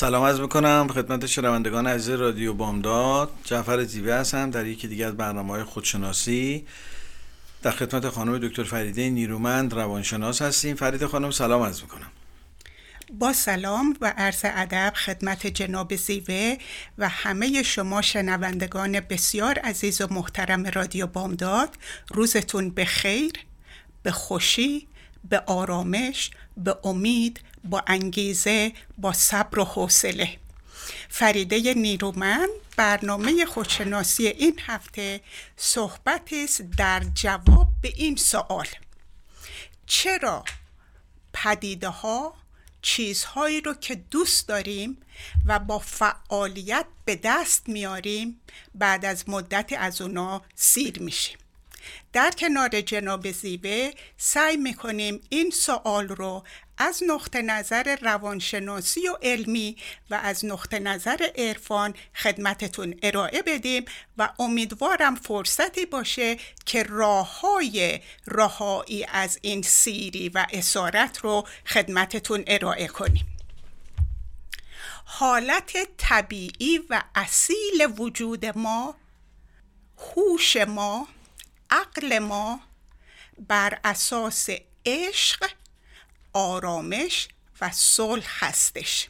سلام از می‌کنم خدمت شنوندگان عزیز رادیو بامداد. جعفر زیوه هستم در یکی دیگر از برنامه های خودشناسی. در خدمت خانم دکتر فریده نیرومند روانشناس هستیم. فرید خانم سلام از می‌کنم. با سلام و عرض ادب خدمت جناب زیوه و همه شما شنوندگان بسیار عزیز و محترم رادیو بامداد. روزتون به خیر به خوشی به آرامش به امید با انگیزه با صبر و حوصله. فریده نیرومند برنامه خودشناسی این هفته صحبت است در جواب به این سوال. چرا پدیده ها چیزهایی رو که دوست داریم و با فعالیت به دست میاریم بعد از مدت از اونا سیر میشیم؟ در کنار جناب زیبه سعی می‌کنیم این سوال رو از نقطه نظر روانشناسی و علمی و از نقطه نظر عرفان خدمتتون ارائه بدیم و امیدوارم فرصتی باشه که راه های رهایی از این سیری و اسارت رو خدمتتون ارائه کنیم. حالت طبیعی و اصیل وجود ما هوش ما عقل ما بر اساس عشق آرامش و صلح هستش.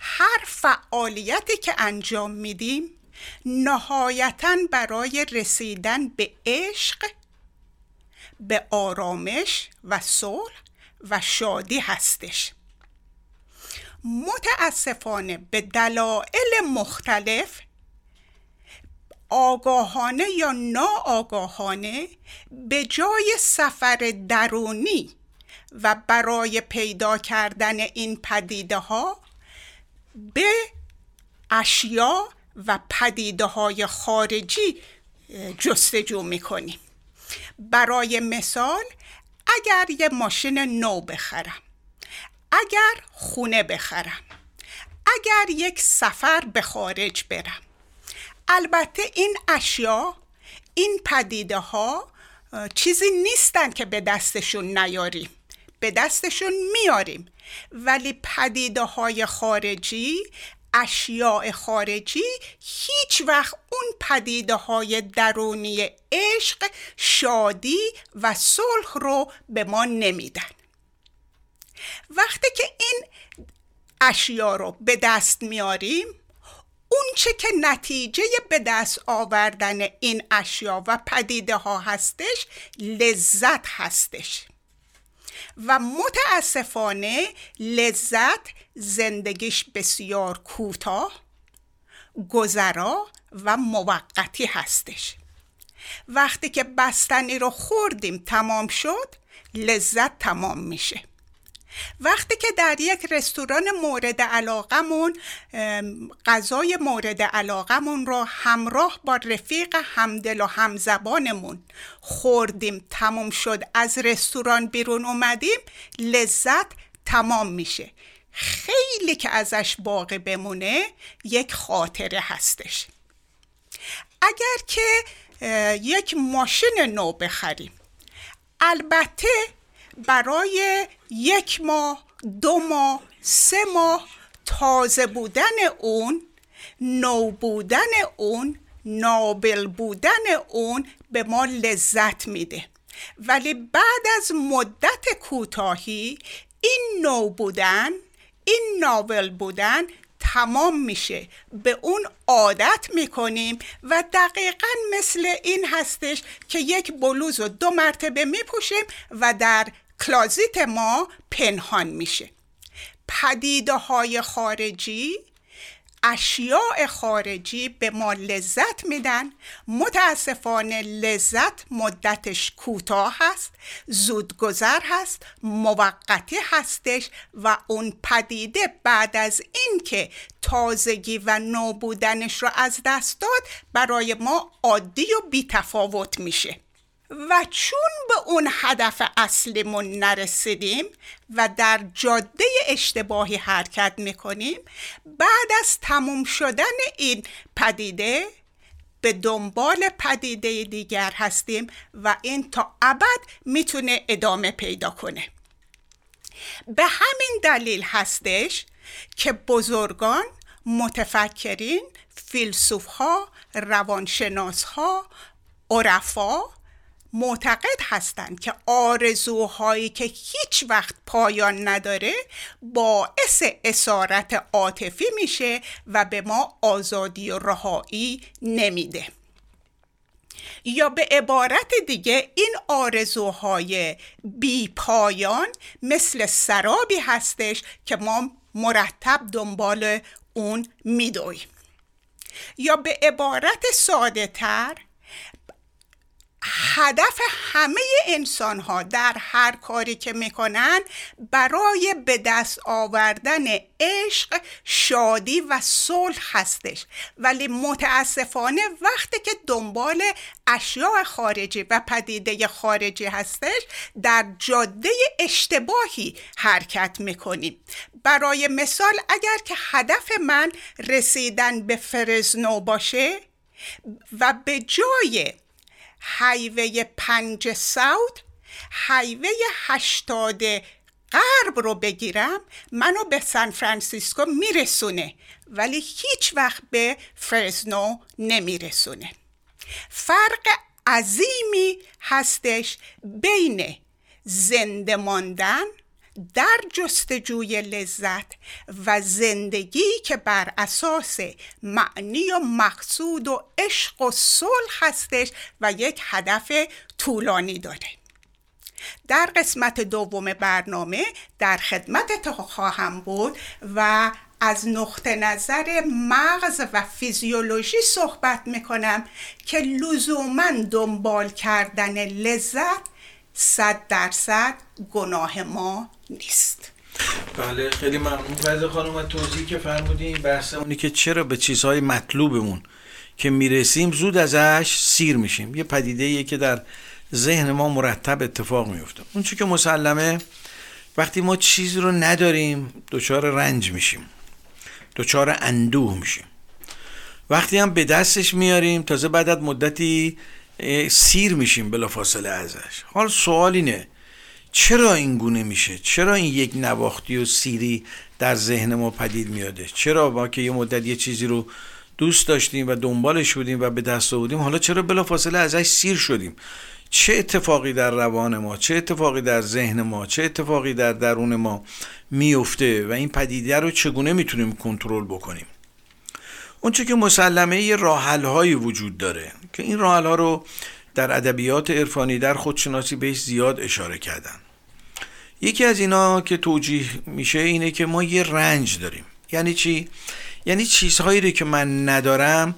هر فعالیتی که انجام میدیم نهایتا برای رسیدن به عشق به آرامش و صلح و شادی هستش. متاسفانه به دلایل مختلف آگاهانه یا ناآگاهانه به جای سفر درونی و برای پیدا کردن این پدیده ها به اشیا و پدیده های خارجی جستجو می‌کنیم. برای مثال اگر یه ماشین نو بخرم اگر خونه بخرم اگر یک سفر به خارج برم البته این اشیا این پدیده ها چیزی نیستن که به دستشون نیاریم. به دستشون میاریم. ولی پدیده های خارجی اشیاء خارجی هیچ وقت اون پدیده های درونی عشق شادی و صلح رو به ما نمیدن. وقتی که این اشیا رو به دست میاریم اون چه که نتیجه به دست آوردن این اشیا و پدیده ها هستش لذت هستش. و متاسفانه لذت زندگیش بسیار کوتاه گذرا و موقتی هستش. وقتی که بستنی رو خوردیم تمام شد لذت تمام میشه. وقتی که در یک رستوران مورد علاقمون غذای مورد علاقمون رو همراه با رفیق همدل و همزبانمون خوردیم تموم شد از رستوران بیرون اومدیم لذت تمام میشه. خیلی که ازش باقی بمونه یک خاطره هستش. اگر که یک ماشین نو بخریم البته برای یک ماه دو ماه سه ماه تازه بودن اون نو بودن اون نابل بودن اون به ما لذت میده. ولی بعد از مدت کوتاهی این نو بودن این ناول بودن تمام میشه. به اون عادت می‌کنیم و دقیقا مثل این هستش که یک بلوز رو دو مرتبه میپوشیم و در کلازیت ما پنهان میشه. پدیده های خارجی اشیاء خارجی به ما لذت میدن. متاسفانه لذت مدتش کوتاه هست زودگذر هست موقتی هستش و اون پدیده بعد از اینکه تازگی و نابودنش رو از دست داد برای ما عادی و بیتفاوت میشه. و چون به اون هدف اصلیمون نرسیدیم و در جاده اشتباهی حرکت می‌کنیم بعد از تموم شدن این پدیده به دنبال پدیده دیگر هستیم و این تا ابد می‌تونه ادامه پیدا کنه. به همین دلیل هستش که بزرگان متفکرین فیلسوف ها روانشناس عرفا معتقد هستند که آرزوهایی که هیچ وقت پایان نداره باعث اسارت عاطفی میشه و به ما آزادی و رهایی نمیده. یا به عبارت دیگه این آرزوهای بی پایان مثل سرابی هستش که ما مرتب دنبال اون میدویم. یا به عبارت ساده تر هدف همه انسان ها در هر کاری که می‌کنن برای به دست آوردن عشق شادی و صلح هستش. ولی متاسفانه وقتی که دنبال اشیاء خارجی و پدیده خارجی هستش در جاده اشتباهی حرکت می‌کنیم. برای مثال اگر که هدف من رسیدن به فرزنو باشه و به جای هایوی پنج ساوت هایوی هشتاد غرب رو بگیرم منو به سان فرانسیسکو میرسونه ولی هیچ وقت به فرزنو نمیرسونه. فرق عظیمی هستش بین زنده ماندن در جستجوی لذت و زندگی که بر اساس معنی و مقصود و عشق و صلح هستش و یک هدف طولانی داره. در قسمت دوم برنامه در خدمت خواهم بود و از نقطه نظر مغز و فیزیولوژی صحبت می‌کنم که لزوما دنبال کردن لذت صد درصد گناه ما نیست. بله خیلی ممنون. فرد خانم توضیحی که فرمودین بحث اونی که چرا به چیزهای مطلوبمون که می‌رسیم زود ازش سیر میشیم. یه پدیده که در ذهن ما مرتب اتفاق میفته اون که مسلمه وقتی ما چیزی رو نداریم دچار رنج میشیم. دچار اندوه میشیم. وقتی هم به دستش میاریم تازه بعد از مدتی سیر میشیم بلا فاصله ازش. حال سوال اینه چرا این گونه میشه؟ چرا این یک نواختی و سیری در ذهن ما پدید میاده؟ چرا با که یه مدت یه چیزی رو دوست داشتیم و دنبالش بودیم و به دست آوردیم حالا چرا بلا فاصله ازش سیر شدیم؟ چه اتفاقی در روان ما چه اتفاقی در ذهن ما چه اتفاقی در درون ما میفته و این پدیده رو چگونه می‌تونیم کنترل بکنیم؟ اونچه که مسلمه راحل وجود داره که این راحل ها رو در ادبیات عرفانی در خودشناسی بهش زیاد اشاره کردن. یکی از اینا که توجیه میشه اینه که ما یه رنج داریم. یعنی چی؟ یعنی چیزهایی رو که من ندارم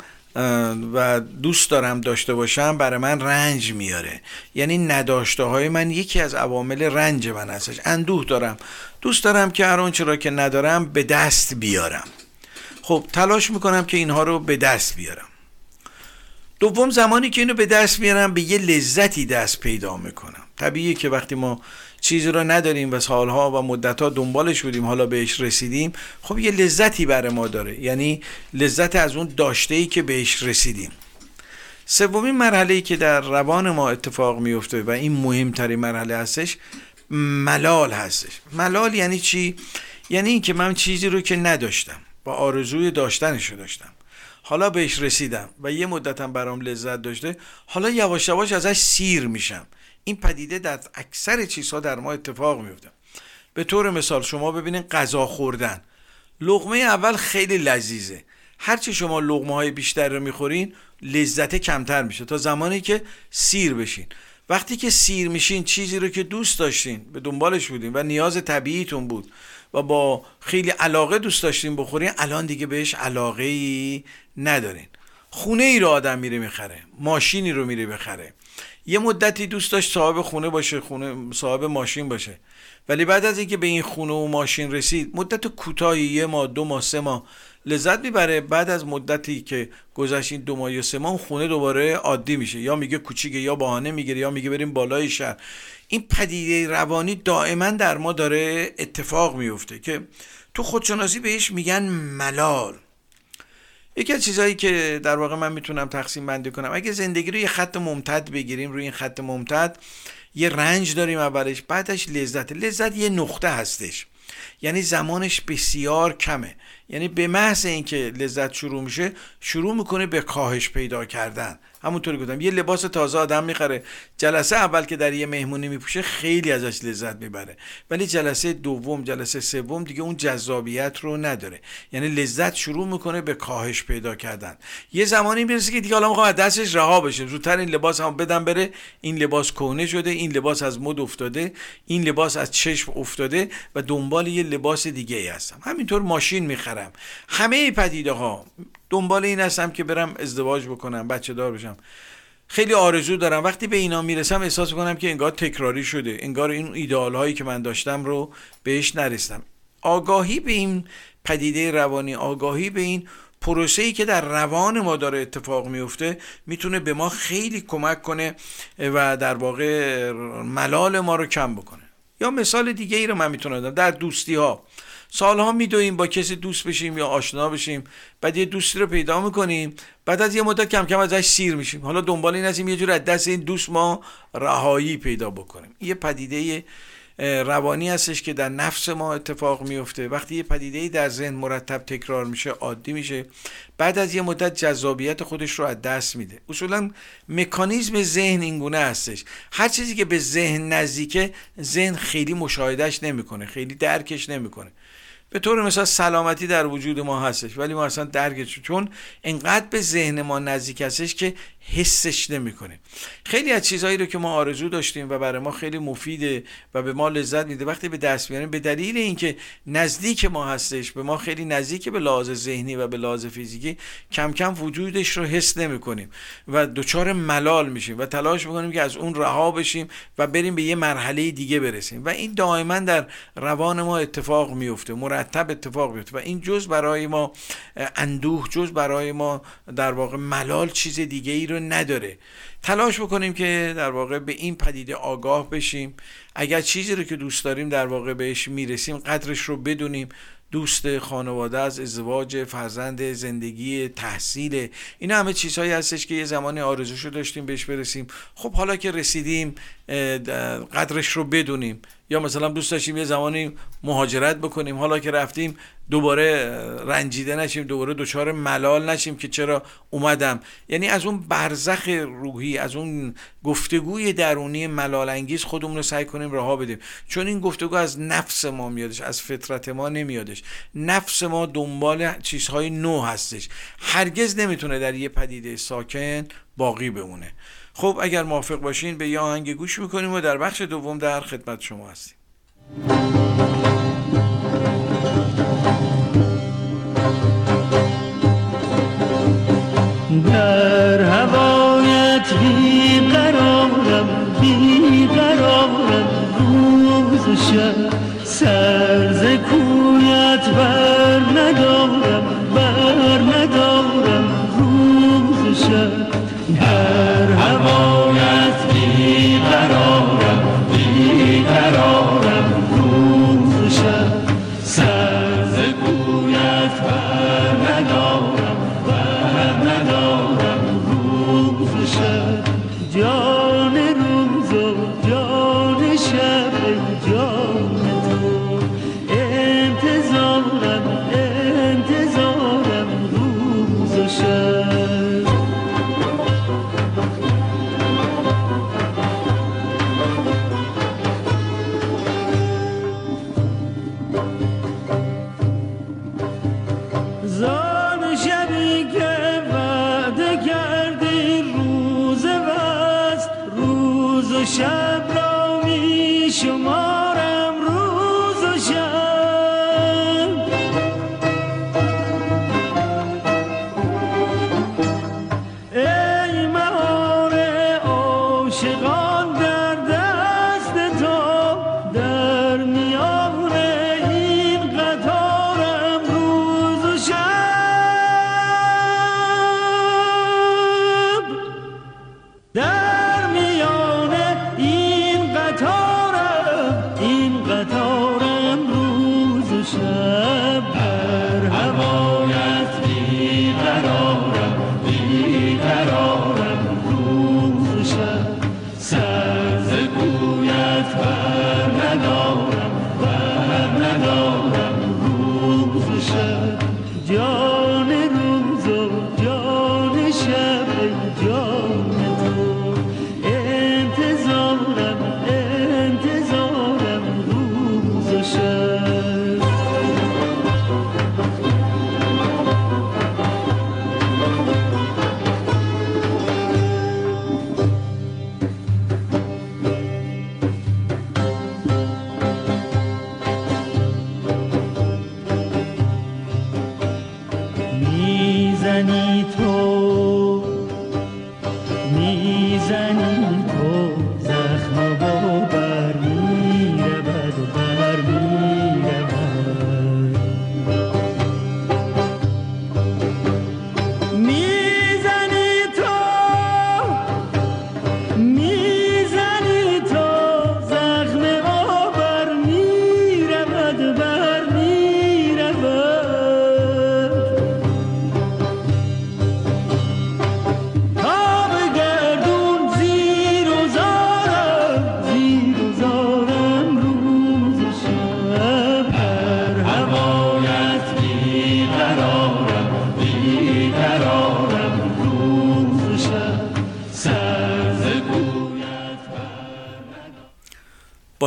و دوست دارم داشته باشم برای من رنج میاره. یعنی نداشته های من یکی از عوامل رنج من هستش. اندوه دارم. دوست دارم که هر آنچه را که ندارم به دست بیارم. خب تلاش می‌کنم که اینها رو به دست بیارم. دوم زمانی که اینو به دست میارم به یه لذتی دست پیدا می‌کنم. طبیعیه که وقتی ما چیزی رو نداریم و سالها و مدتها دنبالش بودیم حالا بهش رسیدیم خب یه لذتی برای ما داره. یعنی لذت از اون داشته ای که بهش رسیدیم. سومین مرحله ای که در روان ما اتفاق میفته و این مهمترین مرحله هستش ملال هستش. ملال یعنی چی؟ یعنی اینکه من چیزی رو که نداشتم. با آرزوی داشتنش رو داشتم. حالا بهش رسیدم و یه مدتم برام لذت داشته حالا یواش یواش ازش سیر میشم. این پدیده در اکثر چیزها در ما اتفاق میفته. به طور مثال شما ببینید غذا خوردن. لغمه اول خیلی لذیذه. هرچی شما لغمه های بیشتر رو می‌خورین لذت کمتر میشه تا زمانی که سیر بشین. وقتی که سیر میشین چیزی رو که دوست داشتین به دنبالش بودین و نیاز طبیعیتون بود. و با خیلی علاقه دوست داشتین بخورین الان دیگه بهش علاقه ای ندارین. خونه ای رو آدم میره می‌خره ماشینی رو میره بخره. یه مدتی دوست داشت صاحب خونه باشه خونه صاحب ماشین باشه. ولی بعد از اینکه به این خونه و ماشین رسید مدت کوتاهی یه ماه دو ماه سه ماه لذت می‌بره بعد از مدتی که گذشت این دو ماه یا سه ماه خونه دوباره عادی میشه. یا میگه کوچیکه یا بهانه می‌گیره یا میگه بریم بالای شهر. این پدیده روانی دائما در ما داره اتفاق میفته که تو خودشناسی بهش میگن ملال. یکی از چیزهایی که در واقع من می‌تونم تقسیم بندی کنم اگه زندگی رو یه خط ممتد بگیریم روی این خط ممتد یه رنج داریم اولش بعدش لذت. لذت یه نقطه هستش. یعنی زمانش بسیار کمه. یعنی به محض اینکه لذت شروع میشه شروع می‌کنه به کاهش پیدا کردن. همونطوری گفتم. یه لباس تازه آدم می‌خره. جلسه اول که در یه مهمونی میپوشه خیلی ازش لذت می‌بره. ولی جلسه دوم جلسه سوم دیگه اون جذابیت رو نداره. یعنی لذت شروع می‌کنه به کاهش پیدا کردن. یه زمانی می‌رسه که دیگه حالا می‌خوام دستش رها بشه. زودتر این لباس هم بدم بره. این لباس کهنه شده این لباس از مد افتاده این لباس از چشم افتاده و دنبال یه لباس دیگه ای هستم. همینطور ماشین می‌خرم. همه پدیده ها دنبال این هستم که برم ازدواج بکنم بچه دار بشم. خیلی آرزو دارم. وقتی به اینا می‌رسم احساس می‌کنم که انگار تکراری شده. انگار این ایدئال هایی که من داشتم رو بهش نرسیدم. آگاهی به این پدیده روانی آگاهی به این پروسه ای که در روان ما داره اتفاق میفته می‌تونه به ما خیلی کمک کنه و در واقع ملال ما رو کم بکنه. یا مثال دیگه ای رو من می‌تونم در دوستی ها سالها میدویم با کسی دوست بشیم یا آشنا بشیم بعد یه دوستی رو پیدا می‌کنیم بعد از یه مدت کم کم ازش سیر میشیم. حالا دنبال این هستیم یه جور از دست این دوست ما رهایی پیدا بکنیم. یه پدیده روانی هستش که در نفس ما اتفاق میفته وقتی یه پدیده در ذهن مرتب تکرار میشه عادی میشه. بعد از یه مدت جذابیت خودش رو از دست میده. اصولا مکانیزم ذهن اینگونه هستش. هر چیزی که به ذهن نزدیکه ذهن خیلی مشاهدهش نمی‌کنه خیلی درکش نمی‌کنه. به طور مثال سلامتی در وجود ما هستش ولی ما اصلا درکش چون انقدر به ذهن ما نزدیک هستش که حسش نمی‌کنیم خیلی از چیزهایی رو که ما آرزو داشتیم و برای ما خیلی مفیده و به ما لذت میده وقتی به دست میاریم به دلیل اینکه نزدیک ما هستش به ما خیلی نزدیک به لحاظ ذهنی و به لحاظ فیزیکی کم کم وجودش رو حس نمی‌کنیم و دچار ملال میشیم و تلاش می‌کنیم که از اون رها بشیم و بریم به یه مرحله دیگه برسیم. و این دائما در روان ما اتفاق میفته مرتب اتفاق میفته و این جز برای ما اندوه جز برای ما در واقع ملال چیز دیگه ای رو نداره. تلاش بکنیم که در واقع به این پدیده آگاه بشیم. اگر چیزی رو که دوست داریم در واقع بهش می‌رسیم قدرش رو بدونیم. دوست خانواده از ازدواج فرزند زندگی تحصیل اینا همه چیزهایی هستش که یه زمانی آرزوشو داشتیم بهش برسیم. خب حالا که رسیدیم قدرش رو بدونیم. یا مثلا دوست داشتیم یه زمانی مهاجرت بکنیم. حالا که رفتیم دوباره رنجیده نشیم دوباره دچار ملال نشیم که چرا اومدم. یعنی از اون برزخ روحی از اون گفتگوی درونی ملال انگیز خودمون رو سعی کنیم رها بدیم. چون این گفتگو از نفس ما میادش از فطرت ما نمیادش. نفس ما دنبال چیزهای نو هستش. هرگز نمی‌تونه در یه پدیده ساکن باقی بمونه. خب اگر موافق باشین به یه آهنگ گوش می‌کنیم و در بخش دوم در خدمت شما هستیم. در هوایت بی قرارم بی قرارم روز شب سر ز کویت بر ندارم بر ندارم. روز شب زان شبی که وعده کردی روز وست روز و شب را می شما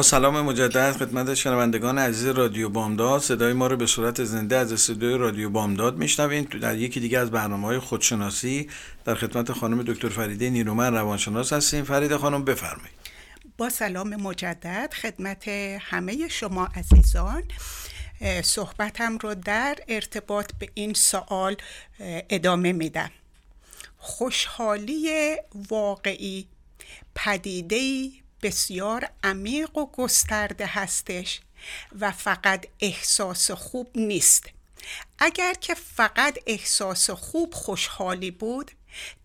سلام مجدد خدمت شنوندگان عزیز رادیو بامداد. صدای ما رو به صورت زنده از استودیوی رادیو بامداد میشنوین در یکی دیگه از برنامه های خودشناسی در خدمت خانم دکتر فریده نیرومن روانشناس هستیم. فریده خانم بفرمایید. با سلام مجدد خدمت همه شما عزیزان. صحبتم رو در ارتباط به این سوال ادامه میدم. خوشحالی واقعی پدیده بسیار عمیق و گسترده هستش و فقط احساس خوب نیست. اگر که فقط احساس خوب خوشحالی بود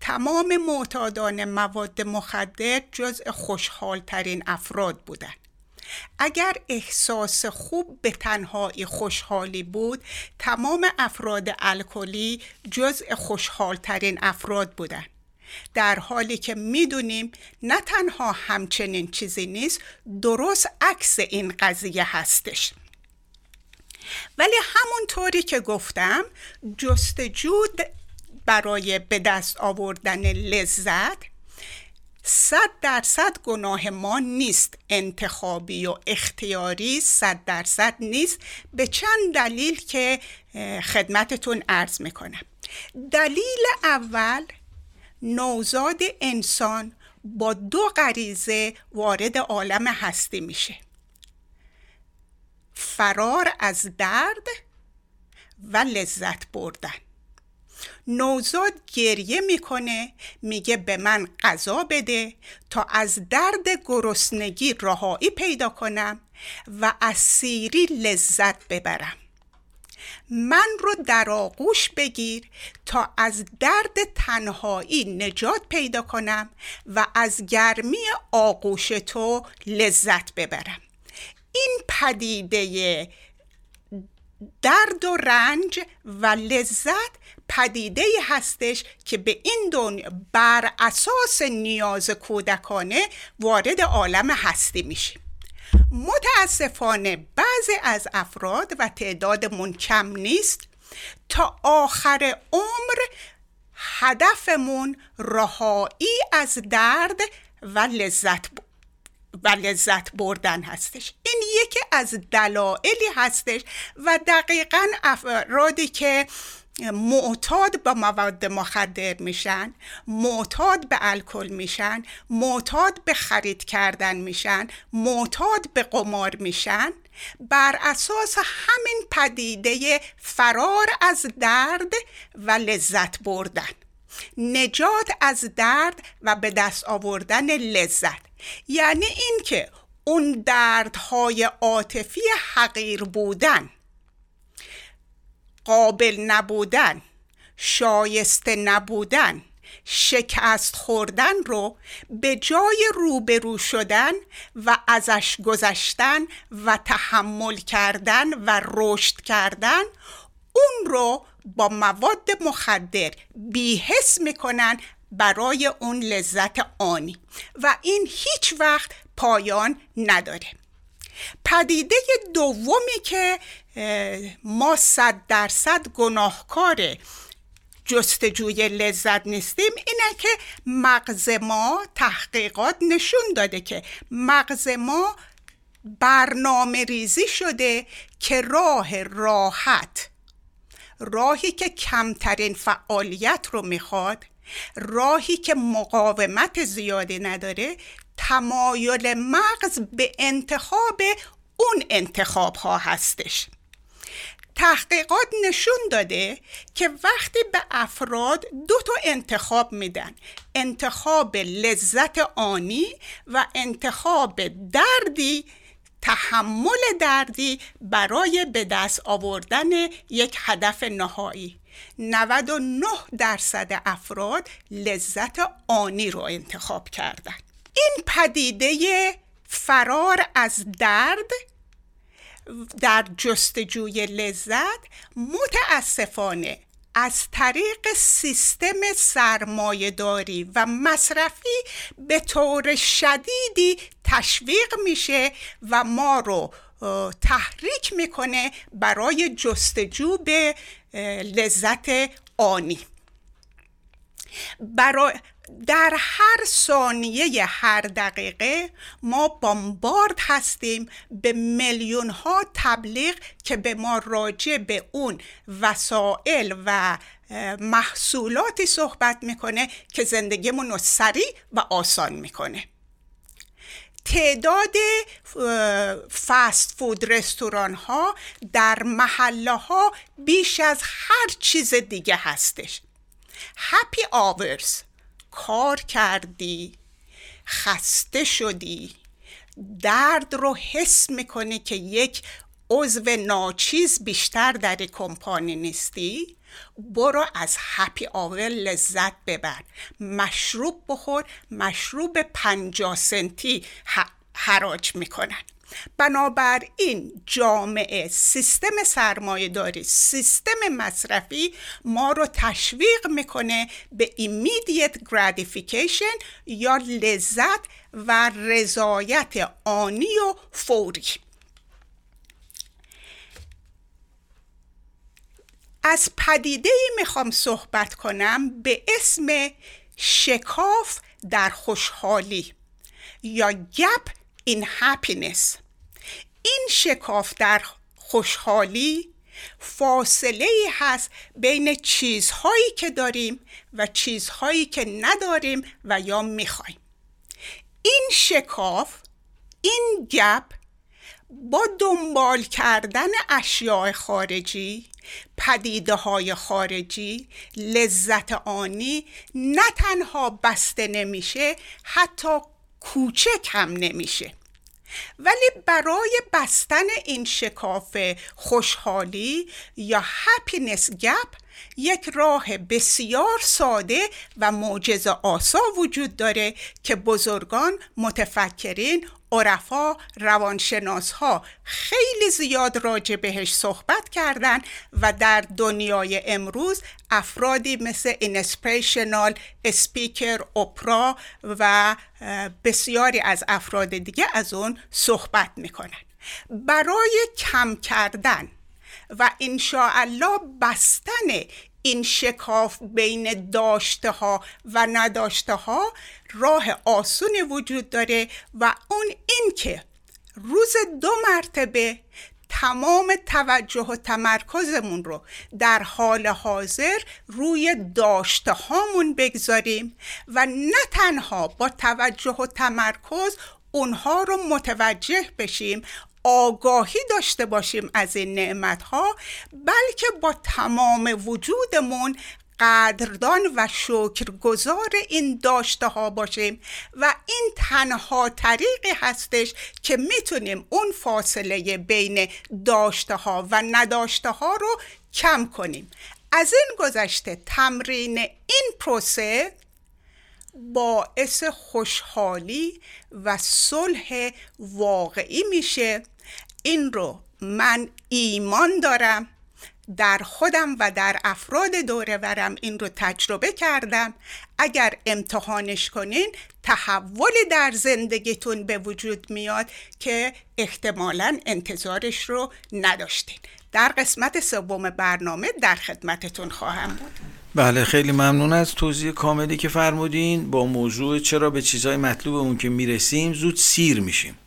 تمام معتادان مواد مخدر جز خوشحالترین افراد بودند. اگر احساس خوب به تنهایی خوشحالی بود تمام افراد الکلی جز خوشحالترین افراد بودند. در حالی که می‌دونیم نه تنها همچنین چیزی نیست درست عکس این قضیه هستش. ولی همونطوری که گفتم جستجو برای به دست آوردن لذت صد درصد گناه ما نیست. انتخابی و اختیاری صد درصد نیست. به چند دلیل که خدمتتون عرض می‌کنم. دلیل اول نوزاد انسان با دو غریزه وارد عالم هستی میشه. فرار از درد و لذت بردن. نوزاد گریه می‌کنه میگه به من غذا بده تا از درد گرسنگی رهایی پیدا کنم و از سیری لذت ببرم. من رو در آغوش بگیر تا از درد تنهایی نجات پیدا کنم و از گرمی آغوش تو لذت ببرم. این پدیده درد و رنج و لذت پدیده هستش که به این دنیا بر اساس نیاز کودکانه وارد عالم هستی میشیم. متاسفانه بعضی از افراد و تعدادمون کم نیست. تا آخر عمر هدفمون رهایی از درد و لذت و لذت بردن هستش. این یکی از دلایلی هستش و دقیقا افرادی که معتاد با مواد مخدر میشن معتاد به الکل میشن معتاد به خرید کردن میشن معتاد به قمار میشن. بر اساس همین پدیده فرار از درد و لذت بردن. نجات از درد و به دست آوردن لذت. یعنی اینکه اون دردهای عاطفی حقیر بودن. قابل نبودن شایسته نبودن شکست خوردن رو به جای روبرو شدن و ازش گذشتن و تحمل کردن و رشد کردن اون رو با مواد مخدر بیحس می‌کنن برای اون لذت آنی و این هیچ وقت پایان نداره. پدیده دومی که ما صد درصد گناهکار جستجوی لذت نیستیم. اینه که مغز ما تحقیقات نشون داده که مغز ما برنامه ریزی شده که راه راحت راهی که کمترین فعالیت رو می‌خواد راهی که مقاومت زیادی نداره تمایل مغز به انتخاب اون انتخاب ها هستش. تحقیقات نشون داده که وقتی به افراد دو تا انتخاب میدن انتخاب لذت آنی و انتخاب دردی تحمل دردی برای به دست آوردن یک هدف نهایی. 99 درصد افراد لذت آنی رو انتخاب کردن. این پدیده فرار از درد در جستجوی لذت متاسفانه از طریق سیستم سرمایهداری و مصرفی به طور شدیدی تشویق میشه و ما رو تحریک می‌کنه برای جستجو به لذت آنی. برای در هر ثانیه هر دقیقه ما بامبارد هستیم به میلیون ها تبلیغ که به ما راجع به اون وسایل و محصولاتی صحبت می‌کنه که زندگیمون رو سریع و آسان می‌کنه. تعداد فست فود رستوران ها در محله ها بیش از هر چیز دیگه هستش. هپی آورز کار کردی خسته شدی. درد رو حس می‌کنی که یک عضو ناچیز بیشتر در کمپانی نیستی؟ برو از هپی آور لذت ببر. مشروب بخور مشروب پنجاه سنتی حراج می‌کنن. بنابراین جامعه سیستم سرمایه داری سیستم مصرفی ما رو تشویق می‌کنه به immediate gratification یا لذت و رضایت آنی و فوری. از پدیده می‌خوام صحبت کنم به اسم شکاف در خوشحالی یا گپ in happiness. این شکاف در خوشحالی فاصله ای هست بین چیزهایی که داریم و چیزهایی که نداریم و یا می‌خوایم. این شکاف این گپ با دنبال کردن اشیاء خارجی پدیده های خارجی لذت آنی نه تنها بسته نمیشه حتی کوچک هم نمیشه. ولی برای بستن این شکاف خوشحالی یا هپینس گپ یک راه بسیار ساده و معجزه آسا وجود داره که بزرگان متفکرین عرفا روانشناس ها خیلی زیاد راجع بهش صحبت کردن و در دنیای امروز افرادی مثل اینسپریشنال اسپیکر اپرا و بسیاری از افراد دیگه از اون صحبت می‌کنن. برای کم کردن و انشاءالله بستن این شکاف بین داشته ها و نداشته ها راه آسونی وجود داره و اون این که روز دو مرتبه تمام توجه و تمرکزمون رو در حال حاضر روی داشته هامون بگذاریم و نه تنها با توجه و تمرکز اونها رو متوجه بشیم آگاهی داشته باشیم از این نعمت ها بلکه با تمام وجودمون قدردان و شکرگزار این داشته ها باشیم و این تنها طریقی هستش که می‌تونیم اون فاصله بین داشته ها و نداشته ها رو کم کنیم. از این گذشته تمرین این پروسه باعث خوشحالی و صلح واقعی میشه. این رو من ایمان دارم. در خودم و در افراد دوره ورم این رو تجربه کردم. اگر امتحانش کنین تحولی در زندگیتون به وجود میاد که احتمالا انتظارش رو نداشتین. در قسمت سوم برنامه در خدمتتون خواهم بود. بله خیلی ممنون از توضیح کاملی که فرمودین. با موضوع چرا به چیزهای مطلوب اون که می‌رسیم زود سیر میشیم.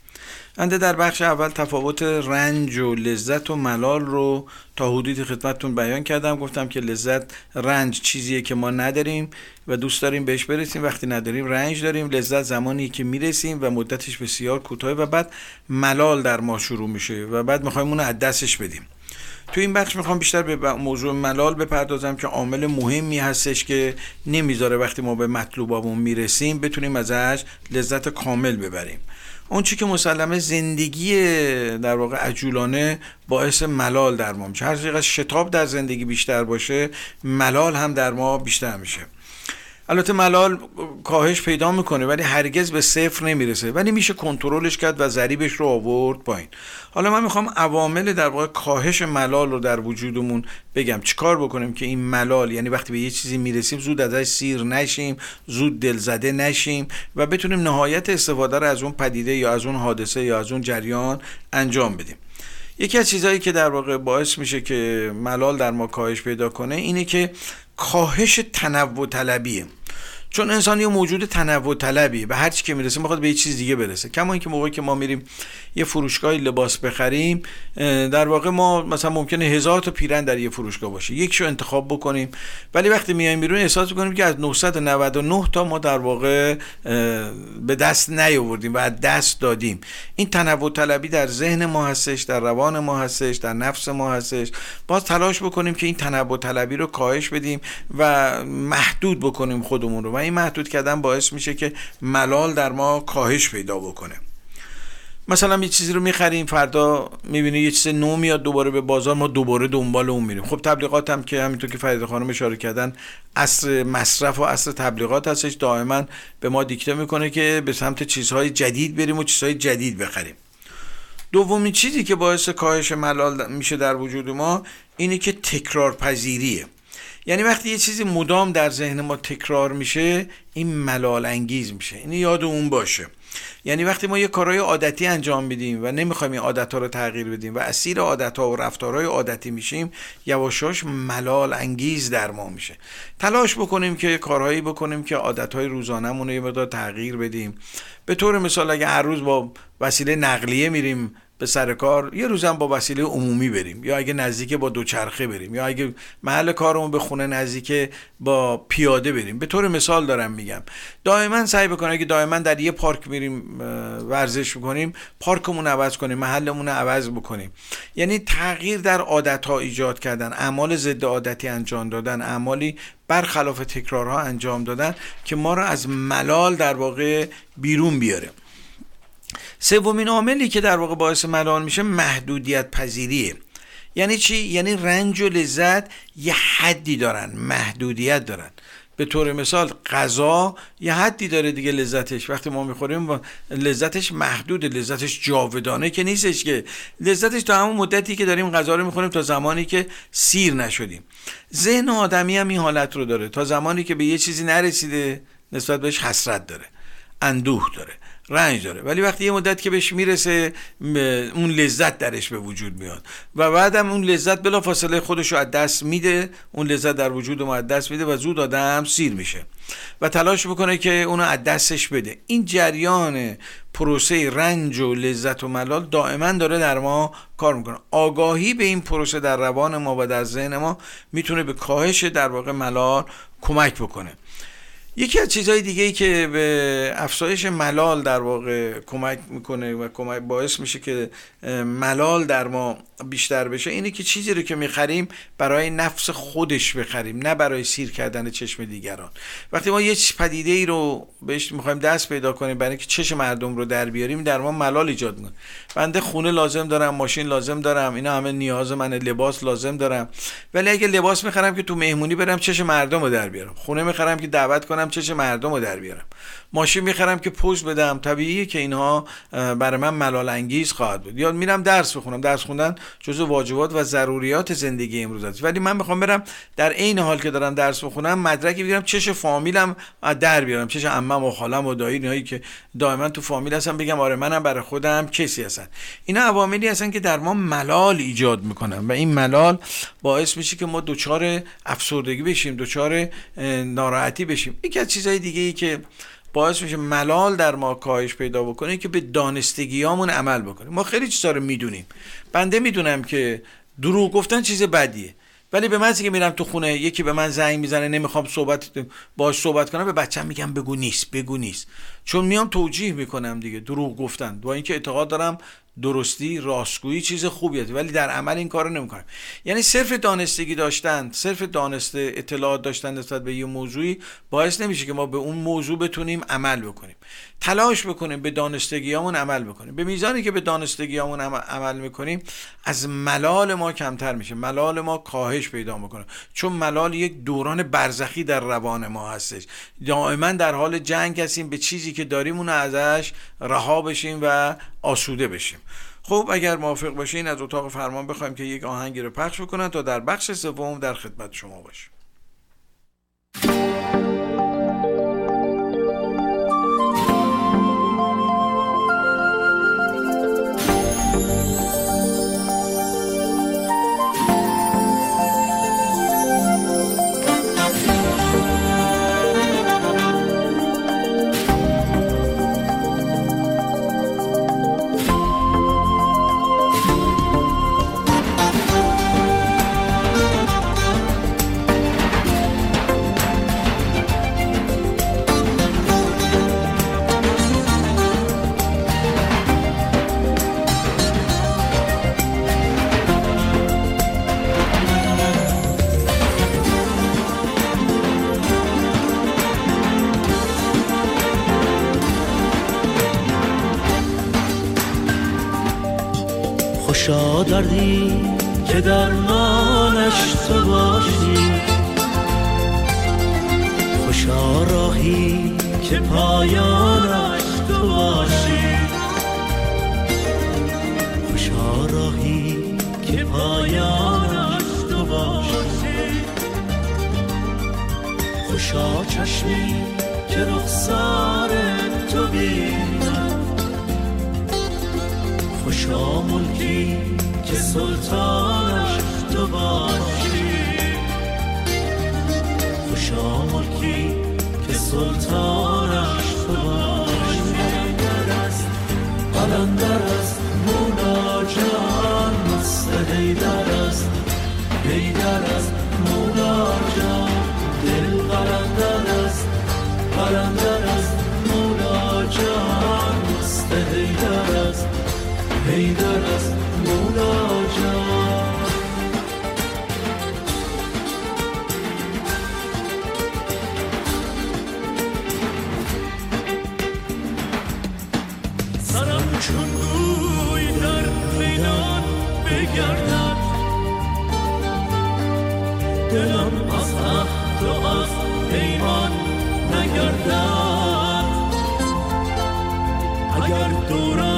انده در بخش اول تفاوت رنج و لذت و ملال رو تا حدودی خدمتتون بیان کردم. گفتم که لذت رنج چیزیه که ما نداریم و دوست داریم بهش برسیم. وقتی نداریم رنج داریم لذت زمانی که می‌رسیم و مدتش بسیار کوتاه و بعد ملال در ما شروع میشه و بعد می‌خوایم اون از دستش بدیم. تو این بخش می‌خوام بیشتر به موضوع ملال بپردازم که عامل مهمی هستش که نمی‌ذاره وقتی ما به مطلوبامون می‌رسیم بتونیم ازش لذت کامل ببریم. اون چی که مسلمه زندگی در واقع عجولانه باعث ملال در ما میشه. هر چقدر شتاب در زندگی بیشتر باشه ملال هم در ما بیشتر میشه. البته ملال کاهش پیدا می‌کنه ولی هرگز به صفر نمی‌رسه. ولی میشه کنترلش کرد و ضریبش رو آورد پایین. حالا من می‌خوام عوامل در واقع کاهش ملال رو در وجودمون بگم. چیکار بکنیم که این ملال یعنی وقتی به یه چیزی می‌رسیم زود ازش سیر نشیم زود دلزده نشیم و بتونیم نهایت استفاده رو از اون پدیده یا از اون حادثه یا از اون جریان انجام بدیم. یکی از چیزهایی که در واقع باعث میشه که ملال در ما کاهش پیدا کنه اینه که کاهش تنوع طلبیه. چون انسان یه موجود تنوع طلبیه به هر چی که می‌رسه می‌خواد به یه چیز دیگه برسه. کما اینکه موقعی که ما میریم یه فروشگاه لباس بخریم در واقع ما مثلا ممکنه هزار تا پیرن در یه فروشگاه باشه. یکشو انتخاب بکنیم. ولی وقتی میایم بیرون احساس می‌کنیم که از 999 تا ما در واقع به دست نیاوردیم و دست دادیم. این تنوع طلبی در ذهن ما هستش در روان ما هستش در نفس ما هستش. باز تلاش بکنیم که این تنوع طلبی رو کاهش بدیم و محدود بکنیم خودمون رو. و این محدود کردن باعث میشه که ملال در ما کاهش پیدا بکنه. مثلا یه چیزی رو می‌خریم فردا می‌بینی یه چیز نو میاد دوباره به بازار ما دوباره دنبال اون میریم. خب تبلیغات هم که همینطور که فرید خانم اشاره کردن اصر مصرف و اصر تبلیغات هستش دائما به ما دیکته می‌کنه که به سمت چیزهای جدید بریم و چیزهای جدید بخریم. دومین چیزی که باعث کاهش ملال میشه در وجود ما اینه که تکرار پذیریه یعنی وقتی یه چیزی مدام در ذهن ما تکرار میشه این ملال انگیز میشه. این یاد اون باشه. یعنی وقتی ما یه کارهای عادتی انجام میدیم و نمی‌خوایم این عادت ها رو تغییر بدیم و اسیر عادت ها و رفتارهای عادتی میشیم یواشاش ملال انگیز در ما میشه. تلاش بکنیم که کارهایی بکنیم که عادت های روزانهمون رو یه مقدار تغییر بدیم. به طور مثال اگه هر روز با وسیله نقلیه میریم به سر کار یه روزم با وسیله عمومی بریم. یا اگه نزدیک با دوچرخه بریم. یا اگه محل کارمون به خونه نزدیک با پیاده بریم. به طور مثال دارم میگم. دائما سعی بکنیم اگه دائما در یه پارک میریم ورزش می‌کنیم پارکمون عوض کنیم محلمون عوض بکنیم. یعنی تغییر در عادت ها ایجاد کردن اعمال ضد عادتی انجام دادن اعمالی برخلاف تکرارها انجام دادن که ما رو از ملال در واقع بیرون بیاره. سومین عاملی که در واقع باعث ملال میشه محدودیت پذیریه. یعنی چی؟ یعنی رنج و لذت یه حدی دارن محدودیت دارن. به طور مثال غذا یه حدی داره دیگه لذتش. وقتی ما می‌خوریم لذتش محدود لذتش جاودانه که نیستش که. لذتش تا همون مدتی که داریم غذا رو می‌خوریم تا زمانی که سیر نشدیم. ذهن آدمی هم این حالت رو داره. تا زمانی که به یه چیزی نرسیده نسبت بهش حسرت داره. اندوه داره. رنج داره. ولی وقتی یه مدت که بهش می‌رسه اون لذت درش به وجود میاد. و بعدم اون لذت بلا فاصله خودش رو از دست میده. اون لذت در وجود ما از دست میده و زود آدم سیر میشه. و تلاش می‌کنه که اونو از دستش بده. این جریان پروسه رنج و لذت و ملال دائما داره در ما کار می‌کنه. آگاهی به این پروسه در روان ما و در ذهن ما می‌تونه به کاهش در واقع ملال کمک بکنه. یکی از چیزهای دیگه ای که به افزایش ملال در واقع کمک می‌کنه و کمک باعث میشه که ملال در ما بیشتر بشه اینه که چیزی رو که می‌خریم برای نفس خودش بخریم نه برای سیر کردن چشم دیگران. وقتی ما یه پدیده ای رو بهش می‌خوایم دست پیدا کنیم برای اینکه چشم مردم رو در بیاریم در ما ملال ایجاد می‌کنه. بنده خونه لازم دارم ماشین لازم دارم اینا همه نیاز منه لباس لازم دارم. ولی اگه لباس می‌خرم که تو مهمونی برم چشم مردم رو در بیارم. خونه می‌خرم که دعوت کنم چشم مردم رو در بیارم. ماشین می‌خرم که پوز بدم. طبیعیه که اینها برای من ملال انگیز خواهد بود. یا میرم درس بخونم. درس خوندن جزو واجبات و ضروریات زندگی امروز است. ولی من می‌خوام برم در عین حال که دارم درس بخونم مدرکی بگیرم چش فامیلم در بیارم. چش عمم و خالم و دایی هایی که دائما تو فامیل هستن بگم آره منم برای خودم کسی هستن. اینا عواملی هستن که در ما ملال ایجاد می‌کنن و این ملال باعث میشه که ما دچار افسردگی بشیم دچار ناراحتی بشیم. یکی از چیزهای دیگه ای که باعث میشه ملال در ما کاهش پیدا بکنه که به دانستگیامون عمل بکنیم. ما خیلی چیزا رو می‌دونیم. بنده می‌دونم که دروغ گفتن چیز بدیه. ولی به من که میرم تو خونه یکی به من زنگ می‌زنه نمی‌خوام صحبت باش صحبت کنم به بچم میگم بگو نیست بگو نیست. چون میام توجیه می‌کنم دیگه دروغ گفتن. با اینکه اعتقاد دارم درستی راستگویی چیز خوبیه ولی در عمل این کارو نمی‌کنم. یعنی صرف دانستگی داشتن صرف دانسته اطلاعات داشتن نسبت به یه موضوعی باعث نمیشه که ما به اون موضوع بتونیم عمل بکنیم. تلاش بکنیم به دانستگیامون عمل بکنیم. به میزانی که به دانستگیامون عمل می‌کنیم از ملال ما کمتر میشه. ملال ما کاهش پیدا می‌کنه. چون ملال یک دوران برزخی در روان ما هستش. دائما در حال جنگ هستیم به چیزی که داریم اون ازش رها بشیم و آسوده بشیم. خب اگر موافق باشین از اتاق فرمان بخوایم که یک آهنگی رو پخش بکنن تا در بخش سوم در خدمت شما باشیم. دردی که درمانش تو باشی. خوشا راهی که پایانش تو باشی. خوشا راهی که پایانش تو باشی. خوشا چشمی که رخسار تو بینم خوشا ملکی که سلطانش تو باشی. خوشا ملکی که سلطانش تو باشی. قلندر است قلندر است مولا جان مست حیدر است حیدر است مولا جان. دل قلندر است قلندر است مولا جان مست حیدر است حیدر است سرم چون روی در میدان بگردد. دلم از عهد و از اگر دوران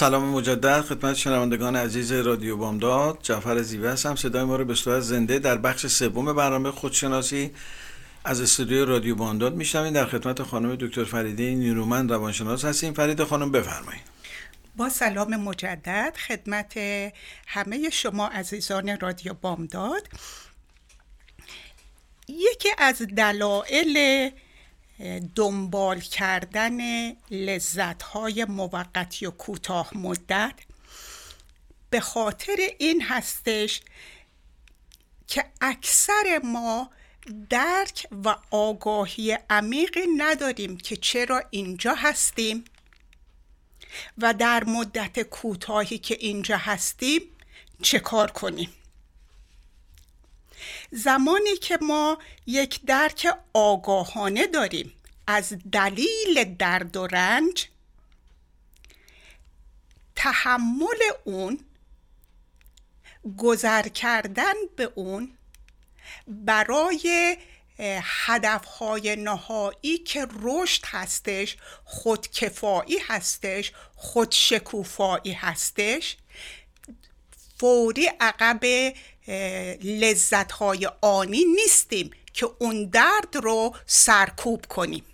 سلام مجدد خدمت شنوندگان عزیز رادیو بامداد. جعفر زیوه هستم. صدای ما رو به صورت زنده در بخش سوم برنامه خودشناسی از استودیو رادیو بامداد میشنوید. در خدمت خانم دکتر فریده نیرومند روانشناس هستیم. فرید خانم بفرمایید. با سلام مجدد خدمت همه شما عزیزان رادیو بامداد. یکی از دلایل دنبال کردن لذت های موقتی و کوتاه مدت. به خاطر این هستش که اکثر ما درک و آگاهی عمیقی نداریم که چرا اینجا هستیم و در مدت کوتاهی که اینجا هستیم چه کار کنیم. زمانی که ما یک درک آگاهانه داریم از دلیل درد و رنج تحمل اون گذر کردن به اون برای هدفهای نهایی که رشد هستش خودکفایی هستش خودشکوفایی هستش فوری عقب لذتهای آنی نیستیم که اون درد رو سرکوب کنیم.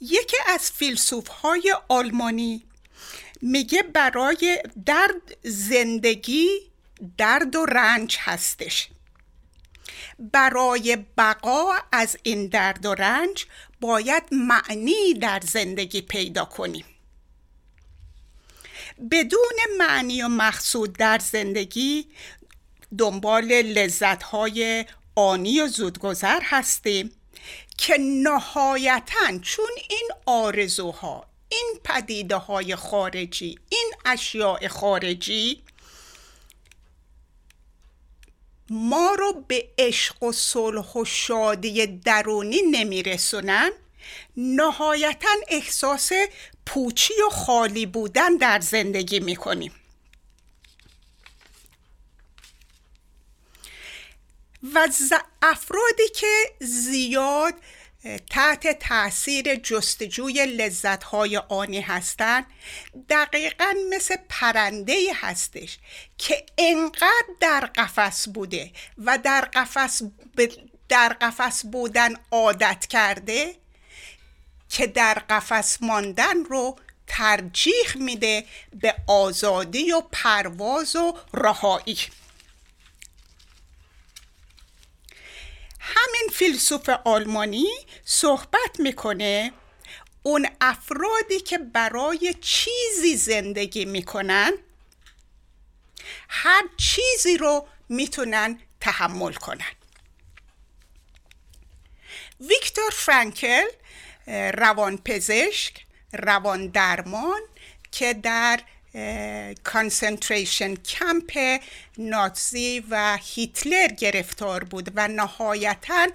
یکی از فیلسوف های آلمانی میگه برای درد زندگی درد و رنج هستش. برای بقا از این درد و رنج باید معنی در زندگی پیدا کنیم. بدون معنی و مقصود در زندگی دنبال لذتهای آنی و زودگذر هستیم که نهایتا چون این آرزوها این پدیده های خارجی این اشیاء خارجی ما رو به عشق و صلح و شادی درونی نمیرسونن نهایتا احساس پوچی و خالی بودن در زندگی می‌کنیم. و افرادی که زیاد تحت تاثیر جستجوی لذتهای آنی هستند دقیقا مثل پرنده هستش که انقدر در قفس بوده و در قفس در قفس بودن عادت کرده که در قفس ماندن رو ترجیح میده به آزادی و پرواز و رهایی. همین فیلسوف آلمانی صحبت می‌کنه اون افرادی که برای چیزی زندگی می‌کنن هر چیزی رو می‌تونن تحمل کنن. ویکتور فرانکل روانپزشک روان درمان که در کانسنتریشن کمپ نازی و هیتلر گرفتار بود و نهایتا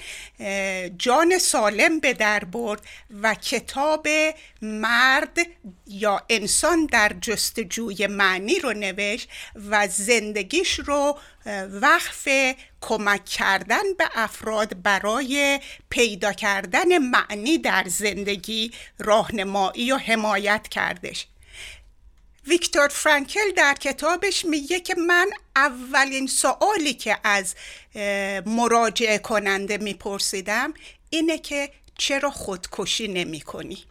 جان سالم به در برد و کتاب مرد یا انسان در جستجوی معنی رو نوشت و زندگیش رو وقف کمک کردن به افراد برای پیدا کردن معنی در زندگی راهنمایی و حمایت کردش ویکتور فرانکل در کتابش میگه که من اولین سوالی که از مراجعه کننده میپرسیدم اینه که چرا خودکشی نمی کنی؟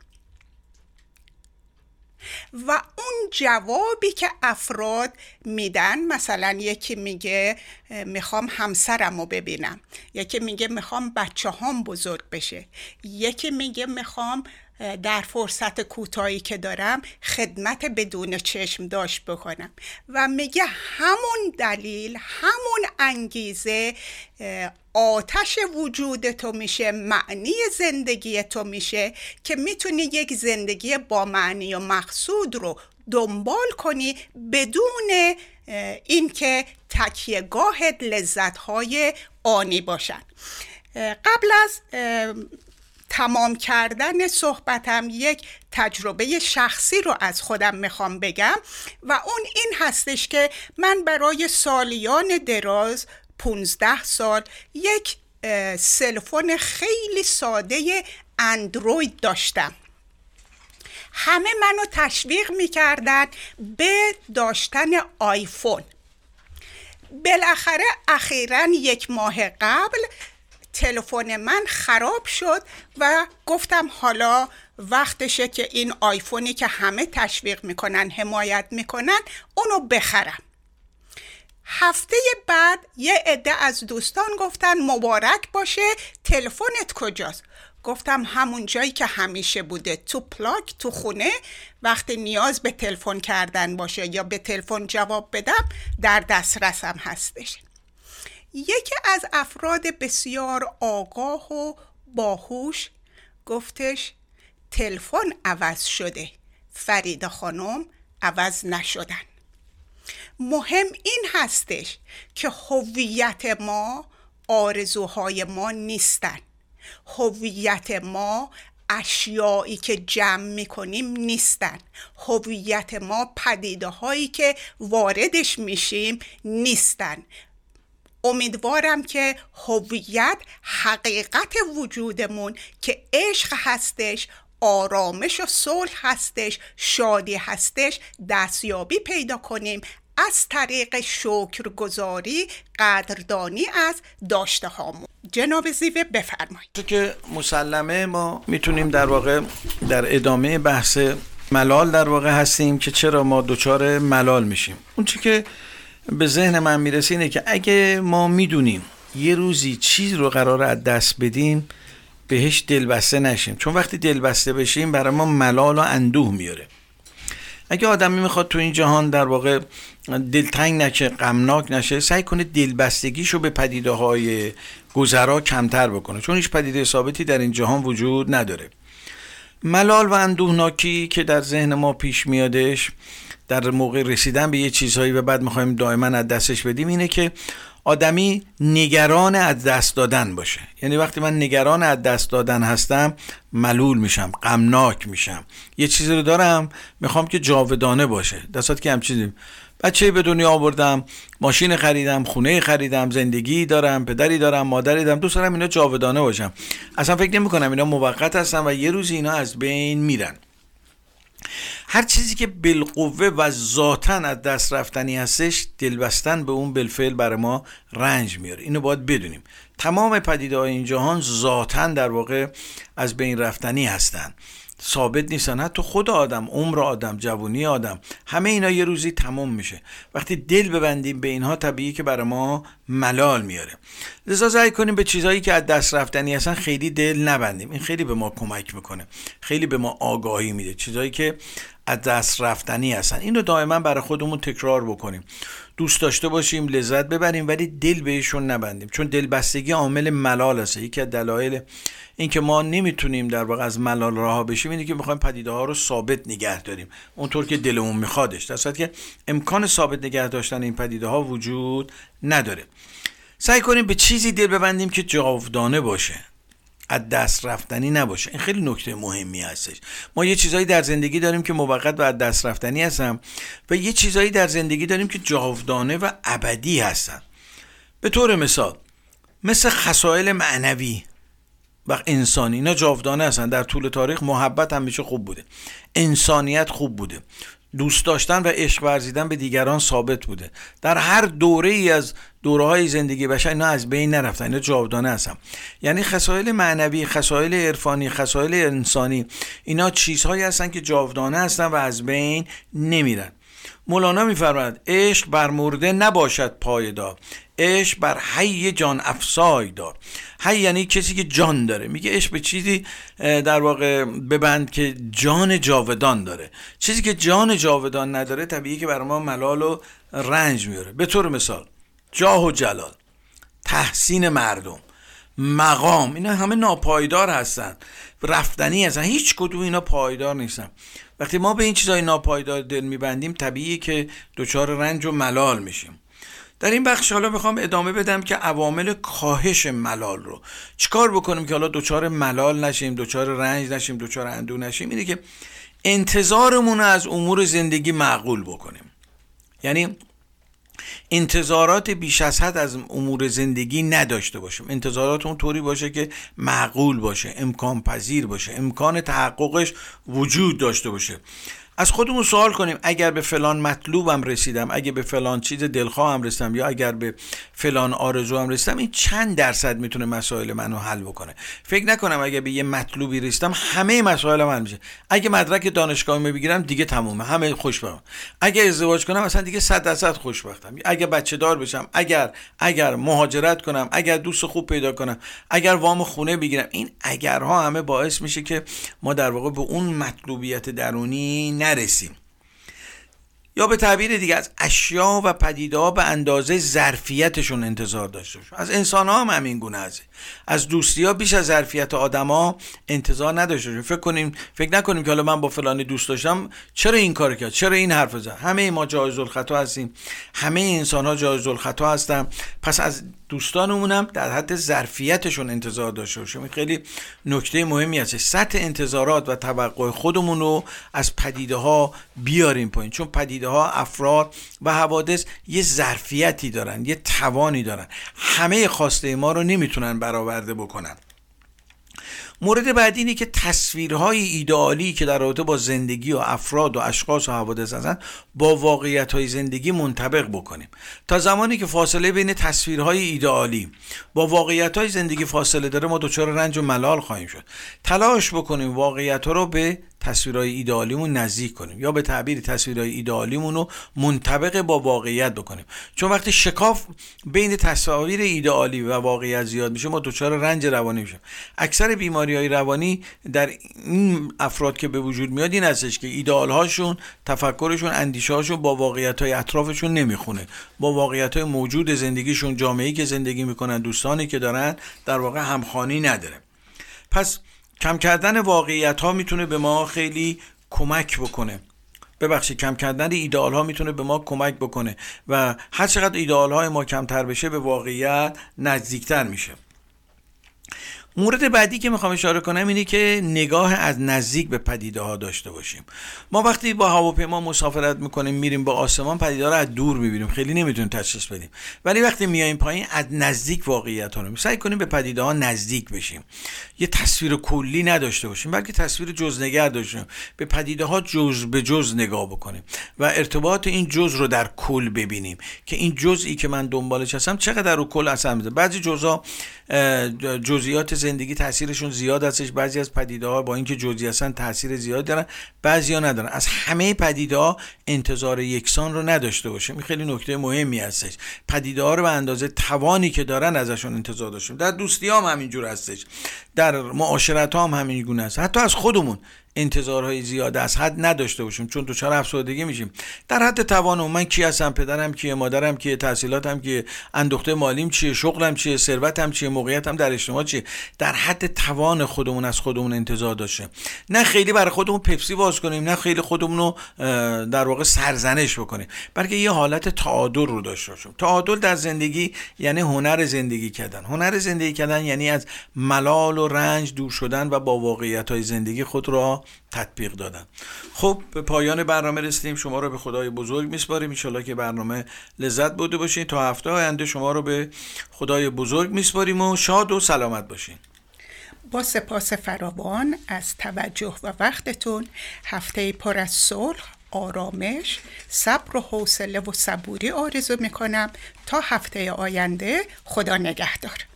و جوابی که افراد میدن مثلا یکی میگه می‌خوام همسرم رو ببینم. یکی میگه می‌خوام بچه هام بزرگ بشه. یکی میگه می‌خوام در فرصت کوتاهی که دارم خدمت بدون چشم داشت بکنم. و میگه همون دلیل همون انگیزه آتش وجود تو میشه معنی زندگی تو میشه که می‌تونی یک زندگی با معنی و مقصود رو دنبال کنی بدون اینکه تکیهگاهت لذتهای آنی باشن. قبل از تمام کردن صحبتم یک تجربه شخصی رو از خودم می‌خوام بگم و اون این هستش که من برای سالیان دراز 15 سال یک سلفون خیلی ساده اندروید داشتم. همه منو تشویق می‌کردن به داشتن آیفون. بالاخره اخیرا یک ماه قبل تلفن من خراب شد و گفتم حالا وقتشه که این آیفونی که همه تشویق می‌کنن حمایت می‌کنن اونو بخرم. هفته بعد یه عده از دوستان گفتن مبارک باشه تلفنت کجاست؟ گفتم همون جایی که همیشه بوده تو پلاک تو خونه وقتی نیاز به تلفن کردن باشه یا به تلفن جواب بدم در دسترسم هستش. یکی از افراد بسیار آگاه و باهوش گفتش تلفن عوض شده فرید خانم عوض نشدن. مهم این هستش که هویت ما آرزوهای ما نیستن. هویت ما اشیایی که جمع می‌کنیم نیستن. هویت ما پدیده هایی که واردش میشیم نیستن. امیدوارم که هویت حقیقت وجودمون که عشق هستش آرامش و صلح هستش شادی هستش دستیابی پیدا کنیم. از طریق شکرگزاری قدردانی از داشته هامون. جناب زیوه بفرمایید. که مسلمه ما می‌تونیم در واقع در ادامه بحث ملال در واقع هستیم که چرا ما دچار ملال میشیم. اون چی که به ذهن من می‌رسه اینه که اگه ما می‌دونیم یه روزی چیز رو قرار از دست بدیم بهش دلبسته نشیم. چون وقتی دلبسته بشیم برای ما ملال و اندوه میاره اگه آدمی می‌خواد تو این جهان در واقع دلتنگ نشه غمناک نشه سعی کنه دلبستگیشو به پدیده های گذرا کمتر بکنه. چون هیچ پدیده ثابتی در این جهان وجود نداره. ملال و اندوهناکی که در ذهن ما پیش میادش در موقع رسیدن به یه چیزهایی و بعد می‌خوایم دائما از دستش بدیم اینه که آدمی نگران از دست دادن باشه. یعنی وقتی من نگران از دست دادن هستم ملول میشم غمناک میشم. یه چیزی رو دارم می‌خوام که جاودانه باشه. دستات که همچیزی بچه به دنیا آوردم ماشین خریدم خونه خریدم زندگی دارم پدری دارم مادری دارم دوست دارم اینا جاودانه باشم. اصلا فکر نمی کنم اینا موقت هستن و یه روز اینا از بین میرن. هر چیزی که بالقوه و ذاتا از دست رفتنی هستش دلبستن به اون بالفعل برای ما رنج میاره. اینو باید بدونیم. تمام پدیده های این جهان ذاتا در واقع از بین رفتنی هستند ثابت نیستن. حتی خود آدم عمر آدم جوونی آدم همه اینا یه روزی تمام میشه. وقتی دل ببندیم به اینها طبیعی که برای ما ملال میاره. لذا سعی کنیم به چیزهایی که از دست رفتنی هستن خیلی دل نبندیم. این خیلی به ما کمک می‌کنه. خیلی به ما آگاهی میده. چیزهایی که از دست رفتنی هستن. اینو دائما برای خودمون تکرار بکنیم. دوست داشته باشیم لذت ببریم ولی دل بهشون نبندیم. چون دلبستگی عامل ملال هست یکی از دلایل اینکه ما نمی‌تونیم در واقع از ملال رها بشیم اینه که می‌خوایم پدیده ها رو ثابت نگه داریم. اونطور که دلمون میخوادش. در که امکان ثابت نگه داشتن این پدیده ها وجود نداره. سعی کنیم به چیزی دل ببندیم که جاودانه باشه. از دست رفتنی نباشه. این خیلی نکته مهمی هستش. ما یه چیزایی در زندگی داریم که موقت و از دست رفتنی هستن و یه چیزایی در زندگی داریم که جاودانه و ابدی هستن. به طور مثال مثل خسائل معنوی. و انسانی. اینا جاودانه هستن. در طول تاریخ محبت همیشه خوب بوده. انسانیت خوب بوده. دوست داشتن و عشق ورزیدن به دیگران ثابت بوده. در هر دوره ای از دوره های زندگی بشر اینا از بین نرفتن. اینا جاودانه هستن. یعنی خصایل معنوی خصایل عرفانی خصایل انسانی اینا چیزهایی هستن که جاودانه هستن و از بین نمیرن. مولانا میفرماید عشق بر مرده نباشد پایدار عشق بر حی جان افسای دار حی یعنی کسی که جان داره. میگه عشق به چیزی در واقع ببند که جان جاودان داره. چیزی که جان جاودان نداره طبیعی که بر ما ملال و رنج میاره به طور مثال جاه و جلال تحسین مردم مقام اینا همه ناپایدار هستن. رفتنی هستن. هیچ کدوم اینا پایدار نیستن. وقتی ما به این چیزای ناپایدار دل میبندیم طبیعیه که دچار رنج و ملال میشیم. در این بخش حالا می‌خوام ادامه بدم که عوامل کاهش ملال رو. چیکار بکنیم که حالا دچار ملال نشیم دچار رنج نشیم دچار اندو نشیم؟ اینه که انتظارمون از امور زندگی معقول بکنیم. یعنی انتظارات بیش از حد از امور زندگی نداشته باشیم. انتظارات اون طوری باشه که معقول باشه امکان پذیر باشه امکان تحققش وجود داشته باشه. از خودمون سوال کنیم اگر به فلان مطلوبم رسیدم اگر به فلان چیز دلخواهم رسیدم یا اگر به فلان آرزوام رسیدم این چند درصد می‌تونه مسائل منو حل بکنه؟ فکر نکنم اگر به یه مطلوبی رسیدم همه مسائل حل میشه. اگه مدرک دانشگاهی بگیرم دیگه تمومه همه خوشبختم. اگه ازدواج کنم اصلا دیگه 100 درصد خوشبختم. اگه بچه دار بشم اگر اگر مهاجرت کنم اگر دوست خوب پیدا کنم اگر وام خونه بگیرم این اگرها همه باعث میشه که ما در واقع به اون مطلوبیت درونی نرسیم. یا به تعبیر دیگه از اشیا و پدیده به اندازه ظرفیتشون انتظار داشته باشیم. از انسان ها هم همین گونه هست از دوستی ها بیش از ظرفیت ها انتظار نداشته باشیم. فکر کنیم فکر نکنیم که حالا من با فلانی دوست داشتم چرا این کار کرد؟ چرا این حرف زد؟ همه ما جایز الخطا هستیم. همه انسان ها جایز الخطا هستن. پس از دوستانمونم در حد ظرفیتشون انتظار داشته باشیم. خیلی نکته مهمی هست سطح انتظارات و توقع خودمون رو از پدیده ها بیاریم پایین. چون پدیده ها افراد و حوادث یه ظرفیتی دارن یه توانی دارن. همه خواسته ما رو نمی‌تونن برآورده بکنن. مورد بعدی اینه که تصویرهای ایدئالی که در رابطه با زندگی و افراد و اشخاص و حوادث هستن با واقعیت های زندگی منطبق بکنیم. تا زمانی که فاصله بین تصویرهای ایدئالی با واقعیت های زندگی فاصله داره ما دچار رنج و ملال خواهیم شد. تلاش بکنیم واقعیت ها رو به تصویرهای ایدئالیمون نزدیک کنیم یا به تعبیر تصویرهای ایدئالیمون رو منطبق با واقعیت بکنیم. چون وقتی شکاف بین تصاویر ایدئالی و واقعیت زیاد میشه ما دچار رنج روانی میشیم. اکثر بیماری های روانی در این افراد که به وجود میاد این هستش که ایدئال هاشون تفکرشون اندیشه هاشون با واقعیت های اطرافشون نمی‌خونه. با واقعیت های موجود زندگیشون جامعه‌ای که زندگی می‌کنن دوستانی که دارن در واقع همخوانی نداره. پس کم کردن واقعیت ها می‌تونه به ما خیلی کمک بکنه. ببخشید کم کردن ایدئال ها می‌تونه به ما کمک بکنه و هر چقدر ایدئال های ما کمتر بشه به واقعیت نزدیکتر میشه. مورد بعدی که می‌خوام اشاره کنم اینه که نگاه از نزدیک به پدیده ها داشته باشیم. ما وقتی با هواپیما مسافرت می‌کنیم میریم با آسمان پدیده ها رو از دور می‌بینیم. خیلی نمی‌تونیم تشخیص بدیم. ولی وقتی میایم پایین از نزدیک واقعیت ها رو. سعی کنیم به پدیده ها نزدیک بشیم. یه تصویر کلی نداشته باشیم بلکه تصویر جزنگر داشته به پدیده ها جز به جز نگاه بکنیم. و ارتباط این جز رو در کل ببینیم که این جزئی که من دنبالش هستم چقدر رو کل اثر می‌ذاره. بعضی جزا جزئیات زندگی تاثیرشون زیاد هستش. بعضی از پدیده ها با اینکه جزئی هستن تاثیر زیاد دارن بعضی ها ندارن. از همه پدیده ها انتظار یکسان رو نداشته باشیم. این خیلی نکته مهمی هستش. پدیده ها رو به اندازه توانی که دارن ازشون انتظار داشتیم. در دوستی هم همینجور هستش. در معاشرت هم همین گونه است. حتی از خودمون انتظارهای زیاد از حد نداشته باشیم چون دچار افسردگی میشیم. در حد توان من کی هستم؟ پدرم کیه؟ مادرم کیه؟ تحصیلاتم کیه؟ اندوخته مالیم چیه؟ شغلم چیه؟ ثروتم چیه؟ موقعیتم در اجتماع چیه؟ در حد توان خودمون از خودمون انتظار داشته. نه خیلی برای خودمون پپسی باز کنیم نه خیلی خودمون رو در واقع سرزنش بکنیم. بلکه یه حالت تعادل رو داشته باشیم. تعادل در زندگی یعنی هنر زندگی کردن. هنر زندگی کردن یعنی از ملال و رنج دور شدن و با واقعیت های زندگی خود را تطبیق دادن. خب به پایان برنامه رسیدیم. شما رو به خدای بزرگ میسپاریم. ان که برنامه لذت بوده باشین. تا هفته آینده شما رو به خدای بزرگ میسپاریم و شاد و سلامت باشین. با سپاس فراوان از توجه و وقتتون هفته پر از صلح آرامش صبر و حوصله و صبوری آرزو می‌کنم تا هفته آینده. خدا نگهدار.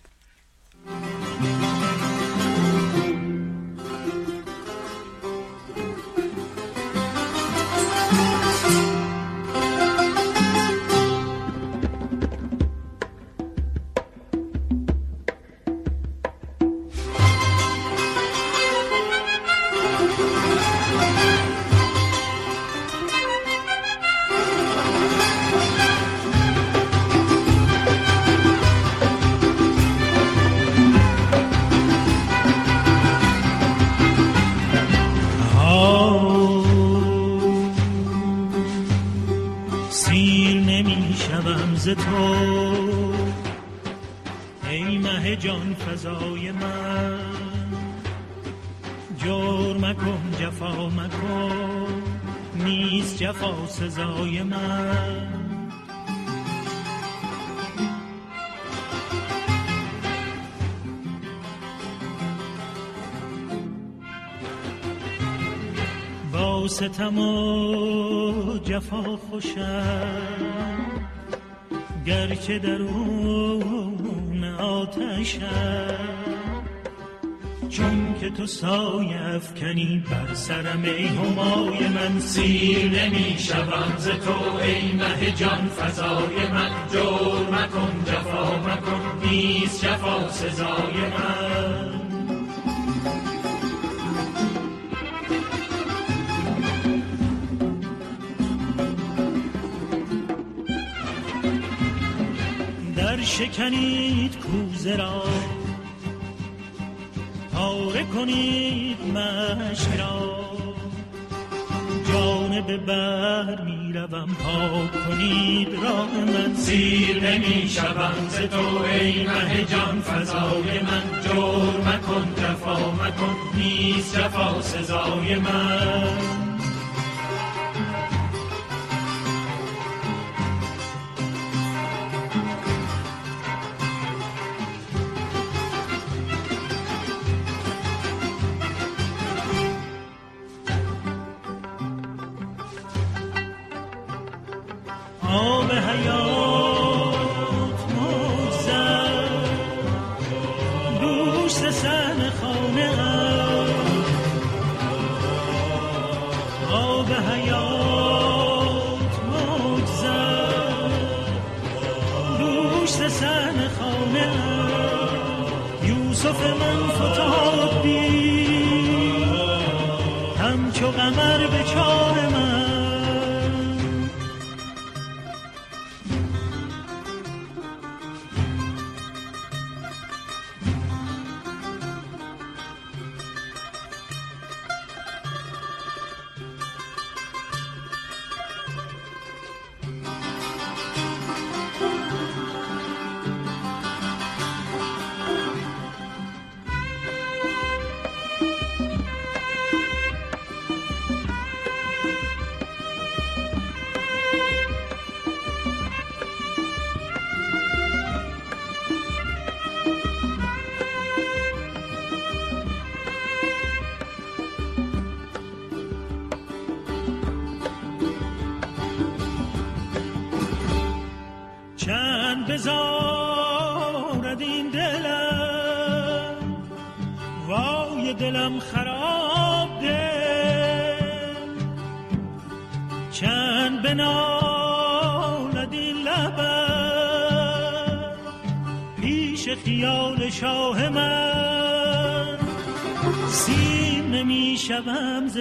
تو. ای مه جان فضای من. جور مکن جفا مکن. نیست جفا سزای من. با ستم و جفا خوشم. گرچه درون آتشم. چون که تو سایه افکنی بر سرم ای همای من سیر نمی شوم ز تو ای مه جان فضای من جور مکن جفا مکن نیست جفا سزای من. شکنید کوزه را. پاره کنید مشک را. جانب بر می روم پاک کنید راه من. سیر نمی شوم ز تو ای مه جان فضای من جور مکن جفا مکن. نیست جفا سزای من.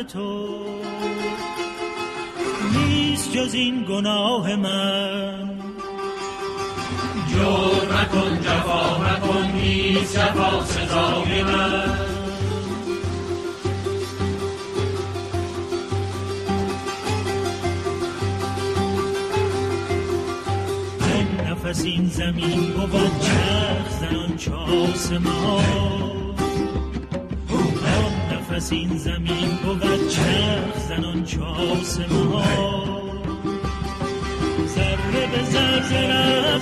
تو. نیست جز این گناه من. جور مکن جفا مکن نیست جفا سزای من. نفس این زمین بود چرخ زنان چه آسمان من نفس این زمین بود چرخ زنان چه آسمان. ذره به ذره